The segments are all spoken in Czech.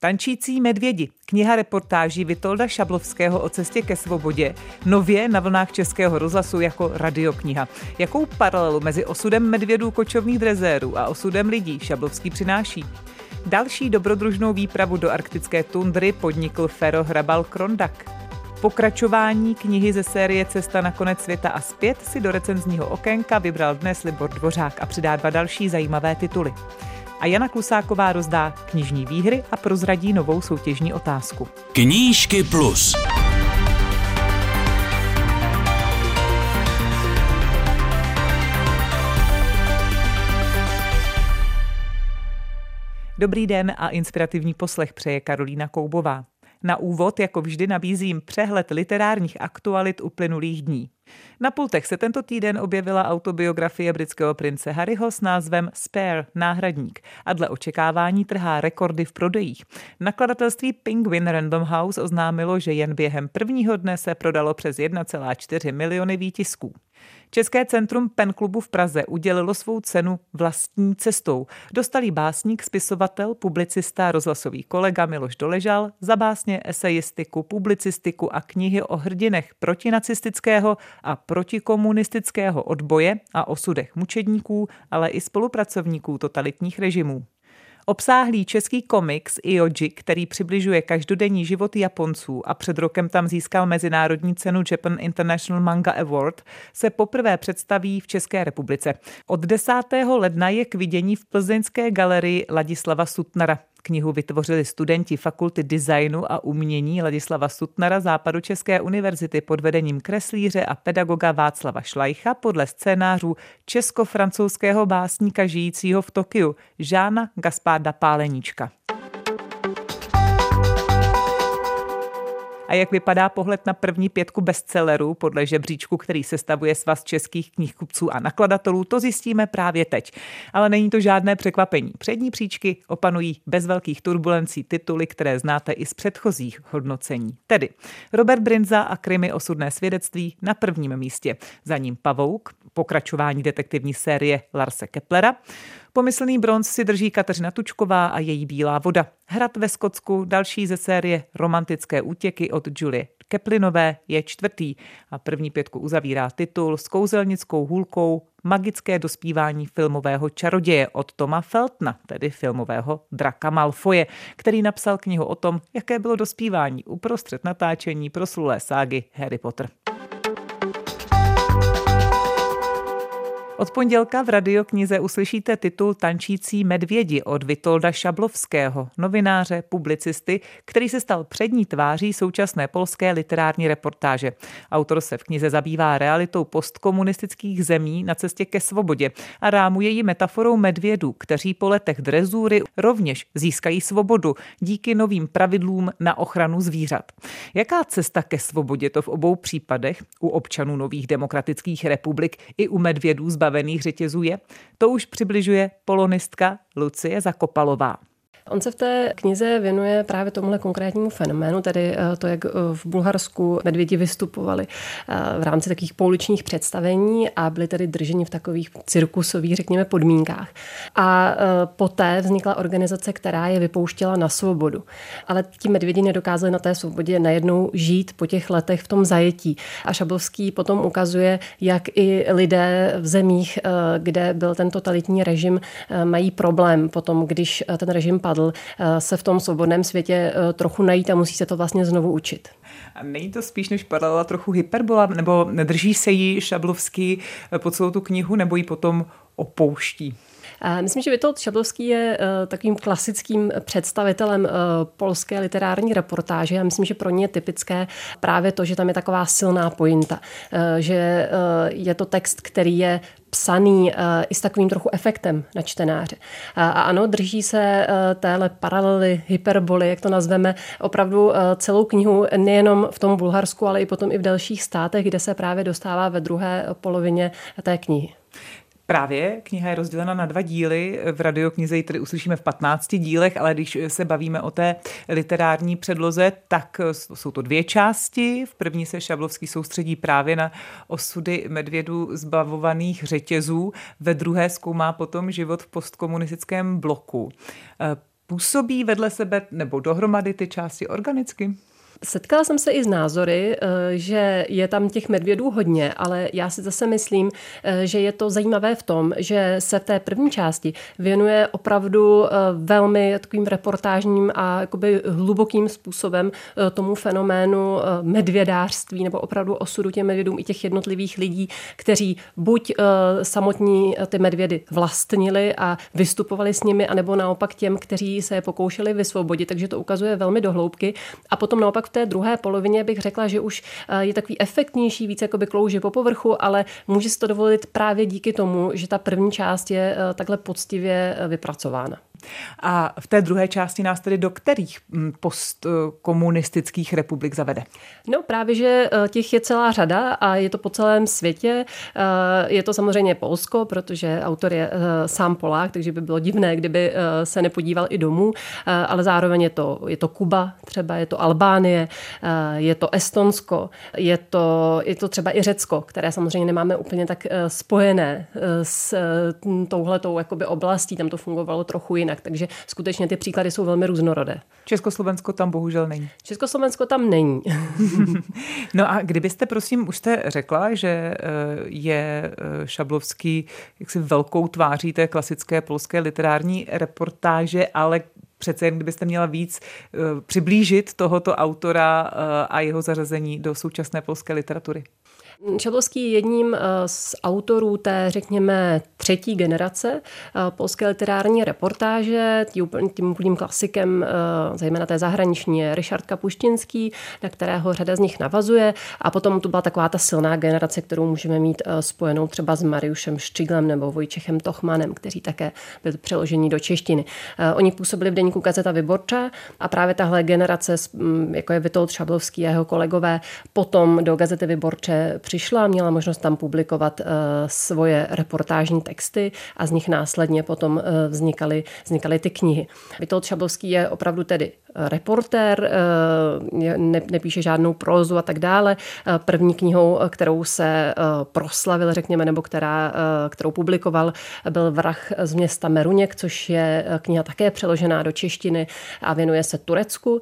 Tančící medvědi, kniha reportáží Vitolda Šablovského o cestě ke svobodě, nově na vlnách Českého rozhlasu jako radiokniha. Jakou paralelu mezi osudem medvědů kočovných drezérů a osudem lidí Šablovský přináší? Další dobrodružnou výpravu do arktické tundry podnikl Fero Hrabal Krondak. Pokračování knihy ze série Cesta na konec světa a zpět si do recenzního okénka vybral dnes Libor Dvořák a přidá dva další zajímavé tituly a Jana Klusáková rozdá knižní výhry a prozradí novou soutěžní otázku. Knížky plus. Dobrý den a inspirativní poslech přeje Karolína Koubová. Na úvod, jako vždy, nabízím přehled literárních aktualit uplynulých dní. Na pultech se tento týden objevila autobiografie britského prince Harryho s názvem Spare, náhradník, a dle očekávání trhá rekordy v prodejích. Nakladatelství Penguin Random House oznámilo, že jen během prvního dne se prodalo přes 1,4 miliony výtisků. České centrum Pen klubu v Praze udělilo svou cenu vlastní cestou. Dostalý básník, spisovatel, publicista, rozhlasový kolega Miloš Doležal za básně, esejistiku, publicistiku a knihy o hrdinech protinacistického a protikomunistického odboje a osudech mučedníků, ale i spolupracovníků totalitních režimů. Obsáhlý český komiks Ioji, který přibližuje každodenní život Japonců a před rokem tam získal mezinárodní cenu Japan International Manga Award, se poprvé představí v České republice. Od 10. ledna je k vidění v plzeňské galerii Ladislava Sutnara. Knihu vytvořili studenti Fakulty designu a umění Ladislava Sutnara Západu České univerzity pod vedením kreslíře a pedagoga Václava Šlajcha podle scénářů česko-francouzského básníka žijícího v Tokiu Žána Gaspáda Páleníčka. A jak vypadá pohled na první pětku bestsellerů podle žebříčku, který sestavuje svaz českých knihkupců a nakladatelů, to zjistíme právě teď. Ale není to žádné překvapení. Přední příčky opanují bez velkých turbulencí tituly, které znáte i z předchozích hodnocení. Tedy Robert Brinza a Krymy osudné svědectví na prvním místě. Za ním Pavouk, pokračování detektivní série Larse Keplera, Pomyslný bronz si drží Kateřina Tučková a její Bílá voda. Hrad ve Skotsku, další ze série Romantické útěky od Julie Keplinové je čtvrtý a první pětku uzavírá titul s kouzelnickou hůlkou Magické dospívání filmového čaroděje od Toma Feltna, tedy filmového draka Malfoje, který napsal knihu o tom, jaké bylo dospívání uprostřed natáčení proslulé ságy Harry Potter. Od pondělka v radioknize uslyšíte titul Tančící medvědi od Vitolda Šablovského, novináře, publicisty, který se stal přední tváří současné polské literární reportáže. Autor se v knize zabývá realitou postkomunistických zemí na cestě ke svobodě a rámuje ji metaforou medvědů, kteří po letech drezury rovněž získají svobodu díky novým pravidlům na ochranu zvířat. Jaká cesta ke svobodě to v obou případech u občanů nových demokratických republik i u medvědů zbaví zbavených řetězů je, to už přibližuje polonistka Lucie Zakopalová. On se v té knize věnuje právě tomuhle konkrétnímu fenoménu, tedy eh, to, jak eh, v Bulharsku medvědi vystupovali eh, v rámci takových pouličních představení a byli tedy drženi v takových cirkusových, řekněme, podmínkách. A poté vznikla organizace, která je vypouštěla na svobodu. Ale ti medvědi nedokázali na té svobodě najednou žít po těch letech v tom zajetí. A Šablovský potom ukazuje, jak i lidé v zemích, kde byl ten totalitní režim, mají problém potom, když ten režim padl zvládl eh, se v tom svobodném světě eh, trochu najít a musí se to vlastně znovu učit. A není to spíš než paralela trochu hyperbola, nebo nedrží se jí Šablovský eh, po celou tu knihu, nebo ji potom opouští? Myslím, že Vitold Šablovský je takovým klasickým představitelem polské literární reportáže. Já myslím, že pro ně je typické právě to, že tam je taková silná pointa, že je to text, který je psaný i s takovým trochu efektem na čtenáře. A ano, drží se téhle paralely, hyperboly, jak to nazveme, opravdu celou knihu nejenom v tom Bulharsku, ale i potom i v dalších státech, kde se právě dostává ve druhé polovině té knihy. Právě kniha je rozdělena na dva díly. V radioknize ji tedy uslyšíme v 15 dílech, ale když se bavíme o té literární předloze, tak jsou to dvě části. V první se Šablovský soustředí právě na osudy medvědů zbavovaných řetězů, ve druhé zkoumá potom život v postkomunistickém bloku. Působí vedle sebe nebo dohromady ty části organicky? Setkala jsem se i s názory, eh, že je tam těch medvědů hodně, ale já si zase myslím, eh, že je to zajímavé v tom, že se v té první části věnuje opravdu eh, velmi takovým reportážním a jakoby hlubokým způsobem tomu fenoménu medvědářství nebo opravdu osudu těm medvědům i těch jednotlivých lidí, kteří buď samotní ty medvědy vlastnili a vystupovali s nimi, anebo naopak těm, kteří se je pokoušeli vysvobodit, takže to ukazuje velmi dohloubky. A potom naopak v té druhé polovině bych řekla, že už eh, je takový efektnější, více jakoby klouže po povrchu, ale může si to dovolit právě díky tomu, že ta první část je eh, takhle poctivě eh, vypracována. A v té druhé části nás tedy do kterých hm, postkomunistických republik zavede? No právě, že eh, těch je celá řada a je to po celém světě. Eh, je to samozřejmě Polsko, protože autor je eh, sám Polák, takže by bylo divné, kdyby se nepodíval i domů, ale zároveň je to, je to Kuba, třeba je to Albánie, je to Estonsko, je to, je to třeba i Řecko, které samozřejmě nemáme úplně tak spojené s touhletou jakoby oblastí, tam to fungovalo trochu jinak jinak. Takže skutečně ty příklady jsou velmi různorodé. Československo tam bohužel není. Československo tam není. no a kdybyste, prosím, už jste řekla, že eh, je eh, Šablovský jaksi velkou tváří té klasické polské literární reportáže, ale přece jen kdybyste měla víc eh, přiblížit tohoto autora a jeho zařazení do současné polské literatury. Šablovský je jedním eh, z autorů té, řekněme, třetí generace eh, polské literární reportáže. Tím úplným klasikem, eh, zejména té zahraniční, je Richard Kapuštinský, na kterého řada z nich navazuje. A potom tu byla taková ta silná generace, kterou můžeme mít spojenou třeba s Mariušem Štiglem nebo Vojčechem Tochmanem, kteří také byli přeloženi do češtiny. Oni působili v deníku Gazeta Vyborča a právě tahle generace, jako je Vitold Šablovský a jeho kolegové, potom do Gazety Vyborče přišla, měla možnost tam publikovat eh, svoje reportážní texty a z nich následně potom eh, vznikaly, vznikaly ty knihy. Vitold Šabovský je opravdu tedy reportér, eh, nepíše žádnou prózu a tak dále. První knihou, kterou se proslavil, řekněme, nebo která, kterou publikoval, byl Vrah z města Meruněk, což je kniha také přeložená do češtiny a věnuje se Turecku.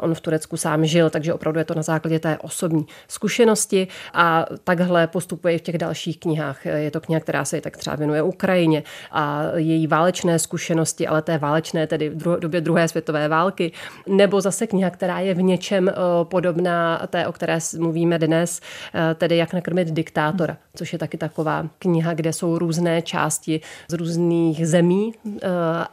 On v Turecku sám žil, takže opravdu je to na základě té osobní zkušenosti a takhle postupuje i v těch dalších knihách. Je to kniha, která se tak třeba věnuje Ukrajině a její válečné zkušenosti, ale té válečné tedy v době druhé světové války. Nebo zase kniha, která je v něčem eh, podobná té, o které mluvíme dnes, eh, tedy Jak nakrmit diktátora, což je taky taková kniha, kde jsou různé části z různých zemí eh,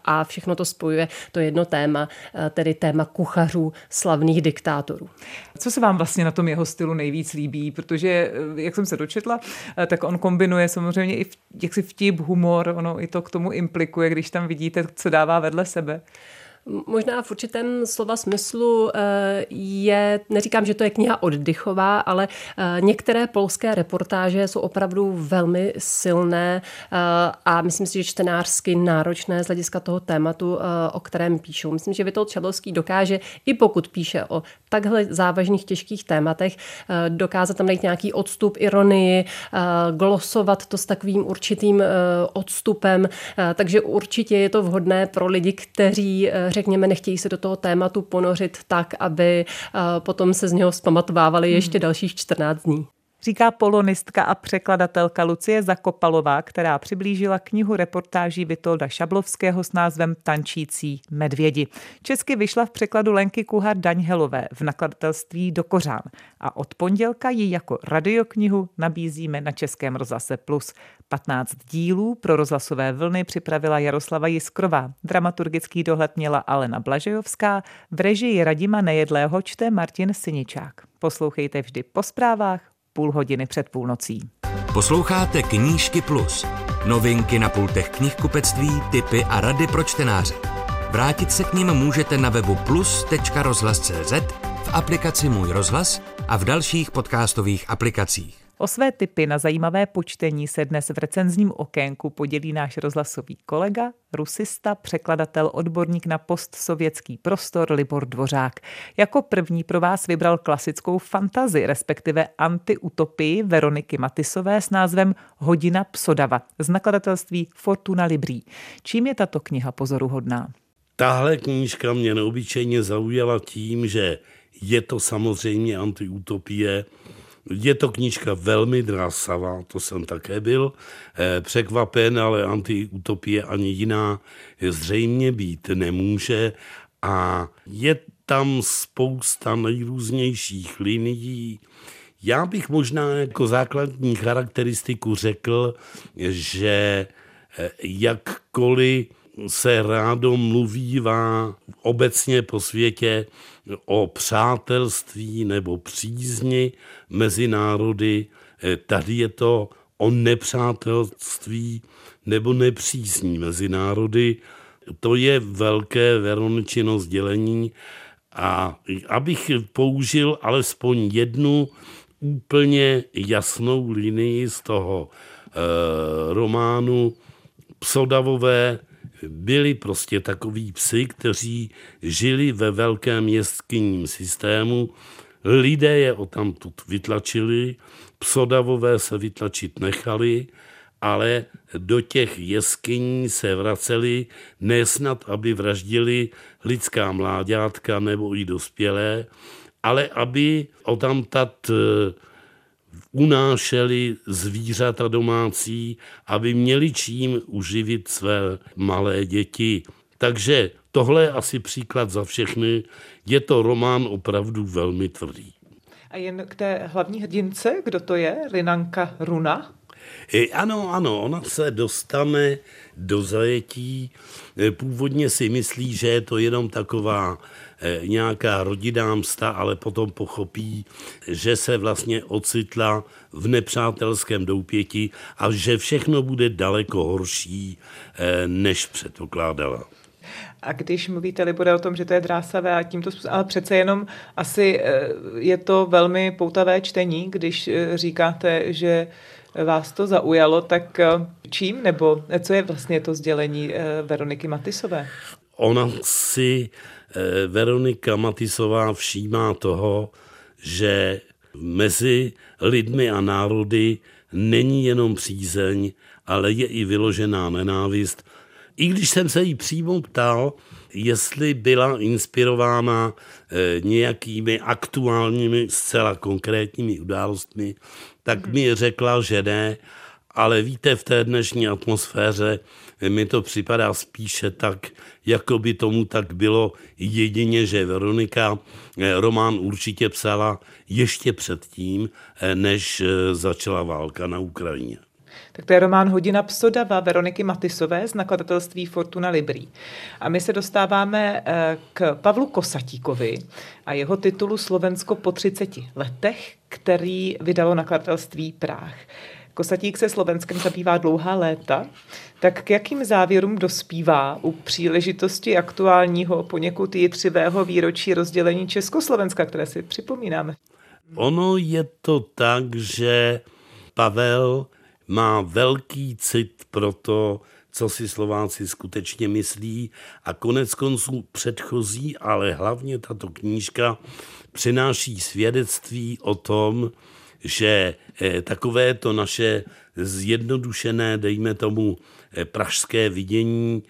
a všechno to spojuje to jedno téma, tedy téma kuchařů slavných diktátorů. Co se vám vlastně na tom jeho stylu nejvíc líbí? Protože jak jsem se dočetla, tak on kombinuje samozřejmě i jaksi vtip, humor, ono i to k tomu implikuje, když tam vidíte, co dává vedle sebe. Možná v určitém slova smyslu eh, je, neříkám, že to je kniha oddychová, ale eh, některé polské reportáže jsou opravdu velmi silné eh, a myslím si, že čtenářsky náročné z hlediska toho tématu, o kterém píšou. Myslím, že Vitold Čablovský dokáže, i pokud píše o takhle závažných, těžkých tématech, dokázat tam najít nějaký odstup, ironii, glosovat to s takovým určitým odstupem. Takže určitě je to vhodné pro lidi, kteří řekněme, nechtějí se do toho tématu ponořit tak, aby eh, potom se z něho zpamatovávali hmm. ještě dalších 14 dní. Říká polonistka a překladatelka Lucie Zakopalová, která přiblížila knihu reportáží Vitolda Šablovského s názvem Tančící medvědi. Česky vyšla v překladu Lenky Kuhar Daňhelové v nakladatelství do Kořán a od pondělka ji jako radioknihu nabízíme na Českém rozhlase Plus. 15 dílů pro rozhlasové vlny připravila Jaroslava Jiskrová. Dramaturgický dohled měla Alena Blažejovská, v režii Radima Nejedlého čte Martin Siničák. Poslouchejte vždy po zprávách půl hodiny před půlnocí. Posloucháte Knížky Plus. Novinky na pultech knihkupectví, typy a rady pro čtenáře. Vrátit se k ním můžete na webu plus.rozhlas.cz, v aplikaci Můj rozhlas a v dalších podcastových aplikacích. O své typy na zajímavé počtení se dnes v recenzním okénku podělí náš rozhlasový kolega, rusista, překladatel, odborník na postsovětský prostor Libor Dvořák. Jako první pro vás vybral klasickou fantazi, respektive antiutopii Veroniky Matisové s názvem Hodina psodava z nakladatelství Fortuna Librí. Čím je tato kniha pozoruhodná? Tahle knížka mě neobyčejně zaujala tím, že je to samozřejmě antiutopie, je to knížka velmi drásavá, to jsem také byl eh, překvapen, ale antiutopie ani jiná zřejmě být nemůže a je tam spousta nejrůznějších linií. Já bych možná jako základní charakteristiku řekl, že eh, jakkoliv se rádo mluvívá obecně po světě o přátelství nebo přízni mezi národy. Eh, tady je to o nepřátelství nebo nepřízní mezi národy. To je velké Veroničino sdělení a abych použil alespoň jednu úplně jasnou linii z toho e, románu, psodavové byli prostě takoví psy, kteří žili ve velkém jeskyním systému, lidé je o tamtud vytlačili, psodavové se vytlačit nechali, ale do těch jeskyní se vraceli nesnad, aby vraždili lidská mláďátka nebo i dospělé, ale aby o tamtat eh, unášeli zvířata domácí, aby měli čím uživit své malé děti. Takže tohle je asi příklad za všechny. Je to román opravdu velmi tvrdý. A jen k té hlavní hrdince, kdo to je? Rinanka Runa? E, ano, ano, ona se dostane do zajetí. E, původně si myslí, že je to jenom taková nějaká rodinná msta, ale potom pochopí, že se vlastně ocitla v nepřátelském doupěti a že všechno bude daleko horší, než předpokládala. A když mluvíte, Libore, o tom, že to je drásavé a tímto způsobem, ale přece jenom asi je to velmi poutavé čtení, když říkáte, že vás to zaujalo, tak čím nebo co je vlastně to sdělení Veroniky Matisové? Ona si eh, Veronika Matisová všímá toho, že mezi lidmi a národy není jenom přízeň, ale je i vyložená nenávist. I když jsem se jí přímo ptal, jestli byla inspirována nějakými aktuálními, zcela konkrétními událostmi, tak mi řekla, že ne, ale víte, v té dnešní atmosféře mi to připadá spíše tak, jako by tomu tak bylo jedině, že Veronika eh, román určitě psala ještě předtím, eh, než eh, začala válka na Ukrajině. Tak to je román Hodina psodava Veroniky Matisové z nakladatelství Fortuna Librí. A my se dostáváme k Pavlu Kosatíkovi a jeho titulu Slovensko po 30 letech, který vydalo nakladatelství Práh. Kosatík se Slovenskem zabývá dlouhá léta, tak k jakým závěrům dospívá u příležitosti aktuálního poněkud jitřivého výročí rozdělení Československa, které si připomínáme? Ono je to tak, že Pavel má velký cit pro to, co si Slováci skutečně myslí a konec konců předchozí, ale hlavně tato knížka přináší svědectví o tom, že eh, takové to naše zjednodušené, dejme tomu, eh, pražské vidění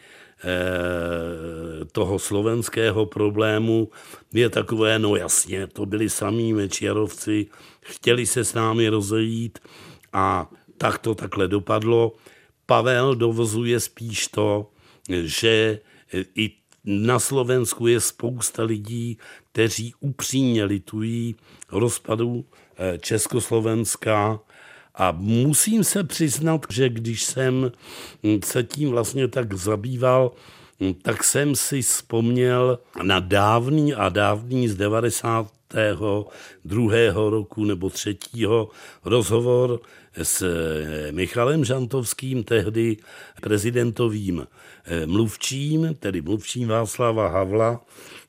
eh, toho slovenského problému je takové, no jasně, to byli samí Mečiarovci, chtěli se s námi rozejít a tak to takhle dopadlo. Pavel dovozuje spíš to, že i na Slovensku je spousta lidí, kteří upřímně litují rozpadu Československa a musím se přiznat, že když jsem hm, se tím vlastně tak zabýval, hm, tak jsem si vzpomněl na dávný a dávný z 90. druhého roku nebo třetího rozhovor s eh, Michalem Žantovským, tehdy prezidentovým eh, mluvčím, tedy mluvčím Václava Havla,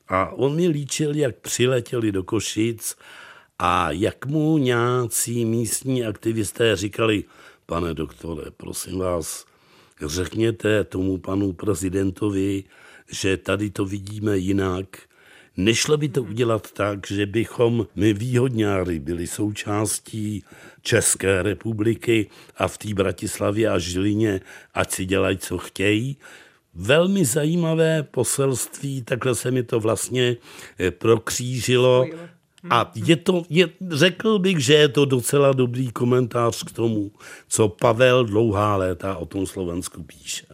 a on mi líčil, jak přiletěli do Košic a jak mu nějací místní aktivisté říkali, pane doktore, prosím vás, řekněte tomu panu prezidentovi, že tady to vidíme jinak, Nešlo by to udělat tak, že bychom my výhodňáry byli součástí České republiky a v té Bratislavě a Žilině, ať si dělají, co chtějí. velmi zajímavé poselství, takhle se mi to vlastně eh, prokřížilo. A je to, je, řekl bych, že je to docela dobrý komentář k tomu, co Pavel dlouhá léta o tom Slovensku píše.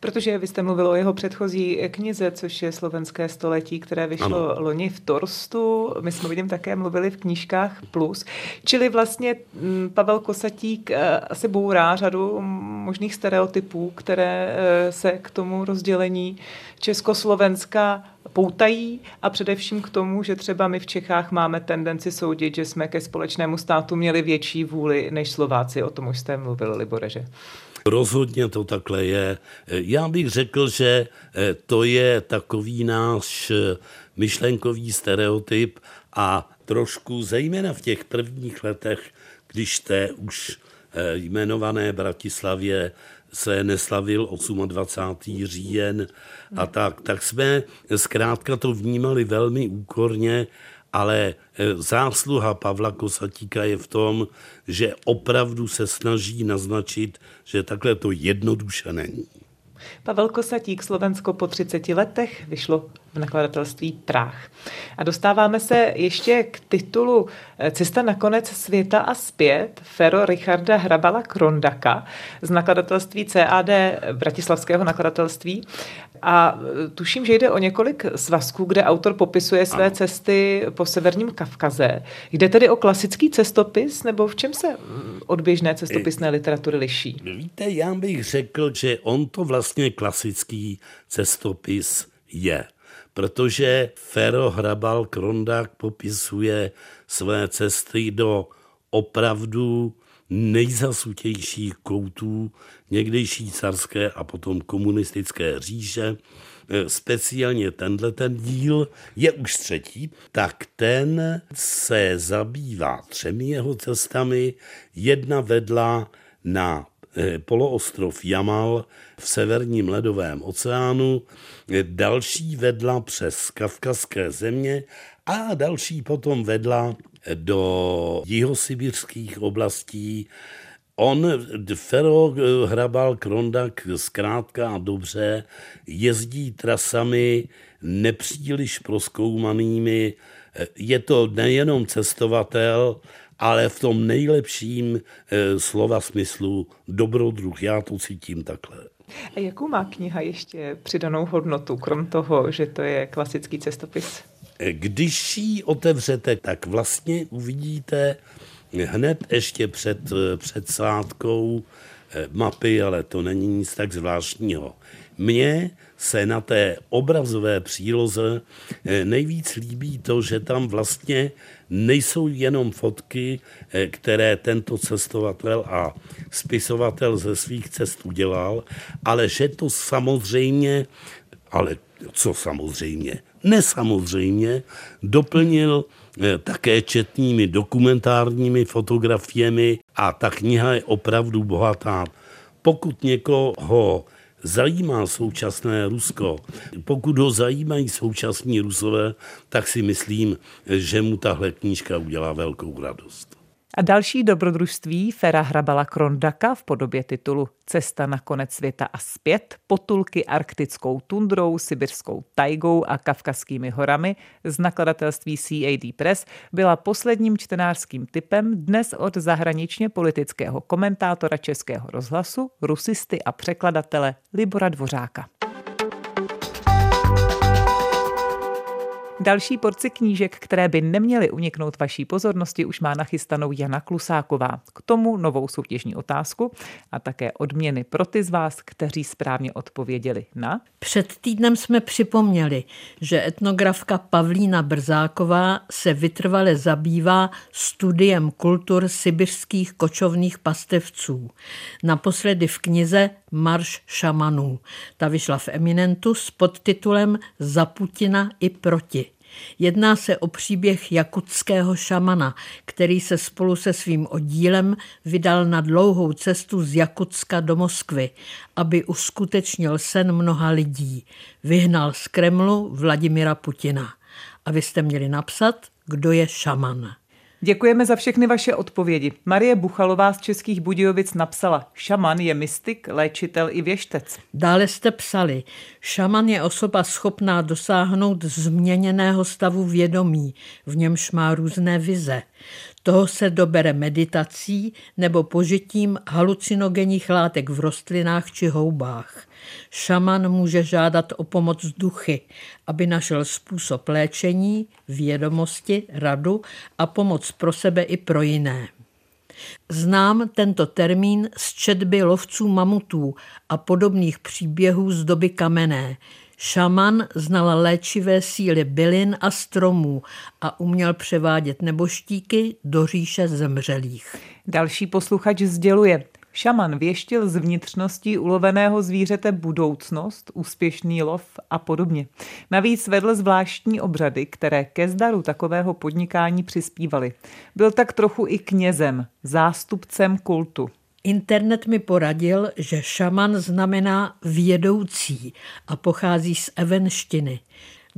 Protože vy jste mluvil o jeho předchozí knize, což je Slovenské století, které vyšlo ano. loni v Torstu. My jsme o něm také mluvili v knížkách Plus. Čili vlastně mm, Pavel Kosatík eh, asi bourá řadu možných stereotypů, které eh, se k tomu rozdělení Československa poutají a především k tomu, že třeba my v Čechách máme tendenci soudit, že jsme ke společnému státu měli větší vůli než Slováci. O tom už jste mluvil, Liboreže. Rozhodně to takhle je. Já bych řekl, že eh, to je takový náš eh, myšlenkový stereotyp a trošku, zejména v těch prvních letech, když jste už eh, jmenované Bratislavě se neslavil 28. říjen a tak, tak jsme zkrátka to vnímali velmi úkorně ale e, zásluha Pavla Kosatíka je v tom, že opravdu se snaží naznačit, že takhle to jednoduše není. Pavel Kosatík, Slovensko po 30 letech, vyšlo v nakladatelství Prách. A dostáváme se ještě k titulu eh, Cesta na konec světa a zpět Fero Richarda Hrabala Krondaka z nakladatelství CAD Bratislavského nakladatelství. A eh, tuším, že jde o několik svazků, kde autor popisuje své cesty po severním Kavkaze. Jde tedy o klasický cestopis, nebo v čem se mm, od běžné cestopisné literatury liší? Víte, já bych řekl, že on to vlastně klasický cestopis je protože Fero Hrabal Krondak popisuje své cesty do opravdu nejzasutějších koutů někdejší carské a potom komunistické říše. Speciálně tenhle ten díl je už třetí, tak ten se zabývá třemi jeho cestami. Jedna vedla na Eh, poloostrov Jamal v severním ledovém oceánu, eh, další vedla přes kavkazské země a další potom vedla do jihosibirských oblastí. On, Fero eh, Hrabal Krondak, zkrátka a dobře, jezdí trasami nepříliš proskoumanými. Je to nejenom cestovatel, ale v tom nejlepším e, slova smyslu dobrodruh. Já to cítím takhle. A jakou má kniha ještě přidanou hodnotu, krom toho, že to je klasický cestopis? Eh, když ji otevřete, tak vlastně uvidíte hned ještě před, eh, před sádkou mapy, ale to není nic tak zvláštního. Mně se na té obrazové příloze eh, nejvíc líbí to, že tam vlastně nejsou jenom fotky, eh, které tento cestovatel a spisovatel ze svých cest udělal, ale že to samozřejmě, ale co samozřejmě, nesamozřejmě, doplnil eh, také četnými dokumentárními fotografiemi a ta kniha je opravdu bohatá. Pokud někoho zajímá současné Rusko, pokud ho zajímají současní Rusové, tak si myslím, že mu tahle knížka udělá velkou radost. A další dobrodružství Fera Hrabala Krondaka v podobě titulu Cesta na konec světa a zpět, potulky arktickou tundrou, sibirskou tajgou a kavkazskými horami z nakladatelství CAD Press byla posledním čtenářským typem dnes od zahraničně politického komentátora Českého rozhlasu, rusisty a překladatele Libora Dvořáka. Další porci knížek, které by neměly uniknout vaší pozornosti, už má nachystanou Jana Klusáková. K tomu novou soutěžní otázku a také odměny pro ty z vás, kteří správně odpověděli na. Před týdnem jsme připomněli, že etnografka Pavlína Brzáková se vytrvale zabývá studiem kultur sibirských kočovných pastevců. Naposledy v knize Marš šamanů. Ta vyšla v Eminentu s podtitulem Za Putina i proti. Jedná se o příběh jakutského šamana, který se spolu se svým oddílem vydal na dlouhou cestu z Jakutska do Moskvy, aby uskutečnil sen mnoha lidí. Vyhnal z Kremlu Vladimira Putina. A vy jste měli napsat, kdo je šaman. Děkujeme za všechny vaše odpovědi. Marie Buchalová z Českých Budějovic napsala, šaman je mystik, léčitel i věštec. Dále jste psali, šaman je osoba schopná dosáhnout změněného stavu vědomí, v němž má různé vize. Toho se dobere meditací nebo požitím halucinogenních látek v rostlinách či houbách. Šaman může žádat o pomoc duchy, aby našel způsob léčení, vědomosti, radu a pomoc pro sebe i pro jiné. Znám tento termín z četby lovců mamutů a podobných příběhů z doby kamenné, Šaman znal léčivé síly bylin a stromů a uměl převádět neboštíky do říše zemřelých. Další posluchač sděluje. Šaman věštil z vnitřností uloveného zvířete budoucnost, úspěšný lov a podobně. Navíc vedl zvláštní obřady, které ke zdaru takového podnikání přispívaly. Byl tak trochu i knězem, zástupcem kultu. Internet mi poradil, že šaman znamená vědoucí a pochází z evenštiny.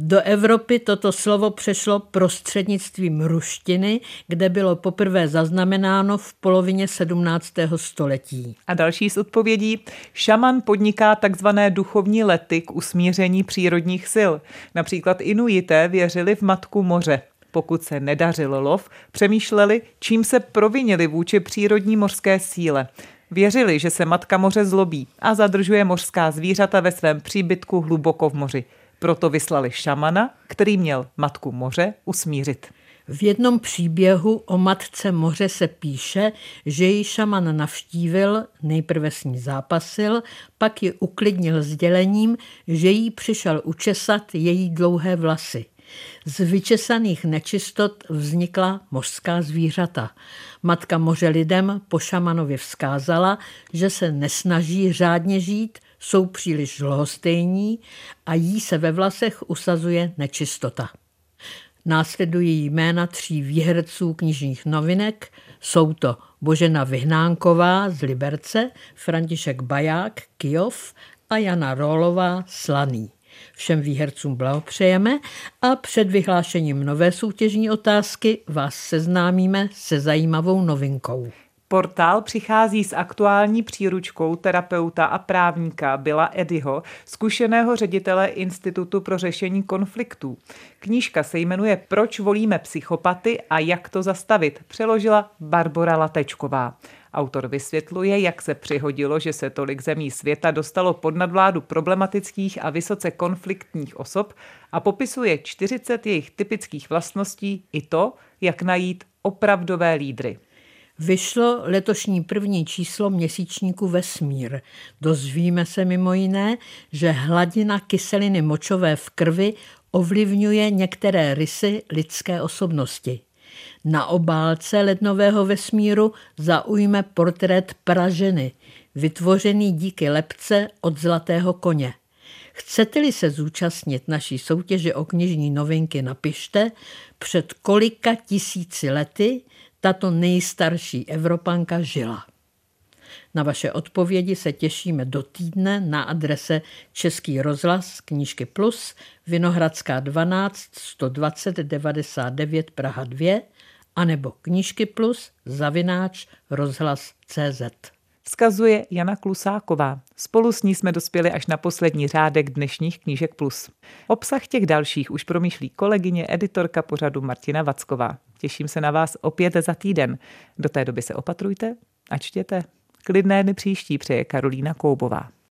Do Evropy toto slovo přešlo prostřednictvím ruštiny, kde bylo poprvé zaznamenáno v polovině 17. století. A další z odpovědí. Šaman podniká takzvané duchovní lety k usmíření přírodních sil. Například Inuité věřili v Matku moře. Pokud se nedařil lov, přemýšleli, čím se provinili vůči přírodní mořské síle. Věřili, že se matka moře zlobí a zadržuje mořská zvířata ve svém příbytku hluboko v moři. Proto vyslali šamana, který měl matku moře usmířit. V jednom příběhu o matce moře se píše, že ji šaman navštívil, nejprve s ní zápasil, pak ji uklidnil sdělením, že jí přišel učesat její dlouhé vlasy. Z vyčesaných nečistot vznikla mořská zvířata. Matka moře lidem po šamanovi vzkázala, že se nesnaží řádně žít, jsou příliš lhostejní a jí se ve vlasech usazuje nečistota. Následují jména tří výherců knižních novinek, jsou to Božena Vyhnánková z Liberce, František Baják, Kijov a Jana Rólová, Slaný. Všem výhercům blahopřejeme a před vyhlášením nové soutěžní otázky vás seznámíme se zajímavou novinkou. Portál přichází s aktuální příručkou terapeuta a právníka Bila Edyho, zkušeného ředitele Institutu pro řešení konfliktů. Knížka se jmenuje Proč volíme psychopaty a jak to zastavit, přeložila Barbara Latečková. Autor vysvětluje, jak se přihodilo, že se tolik zemí světa dostalo pod nadvládu problematických a vysoce konfliktních osob a popisuje 40 jejich typických vlastností i to, jak najít opravdové lídry. Vyšlo letošní první číslo měsíčníku Vesmír. Dozvíme se mimo jiné, že hladina kyseliny močové v krvi ovlivňuje některé rysy lidské osobnosti. Na obálce lednového vesmíru zaujme portrét Praženy, vytvořený díky lepce od Zlatého koně. Chcete-li se zúčastnit naší soutěže o knižní novinky, napište, před kolika tisíci lety tato nejstarší Evropanka žila. Na vaše odpovědi se těšíme do týdne na adrese Český rozhlas Knížky Plus, Vinohradská 12 120 99 Praha 2 anebo knížky plus zavináč rozhlas CZ. Vzkazuje Jana Klusáková. Spolu s ní jsme dospěli až na poslední řádek dnešních knížek plus. Obsah těch dalších už promýšlí kolegyně, editorka pořadu Martina Vacková. Těším se na vás opět za týden. Do té doby se opatrujte a čtěte. Klidné dny příští přeje Karolína Koubová.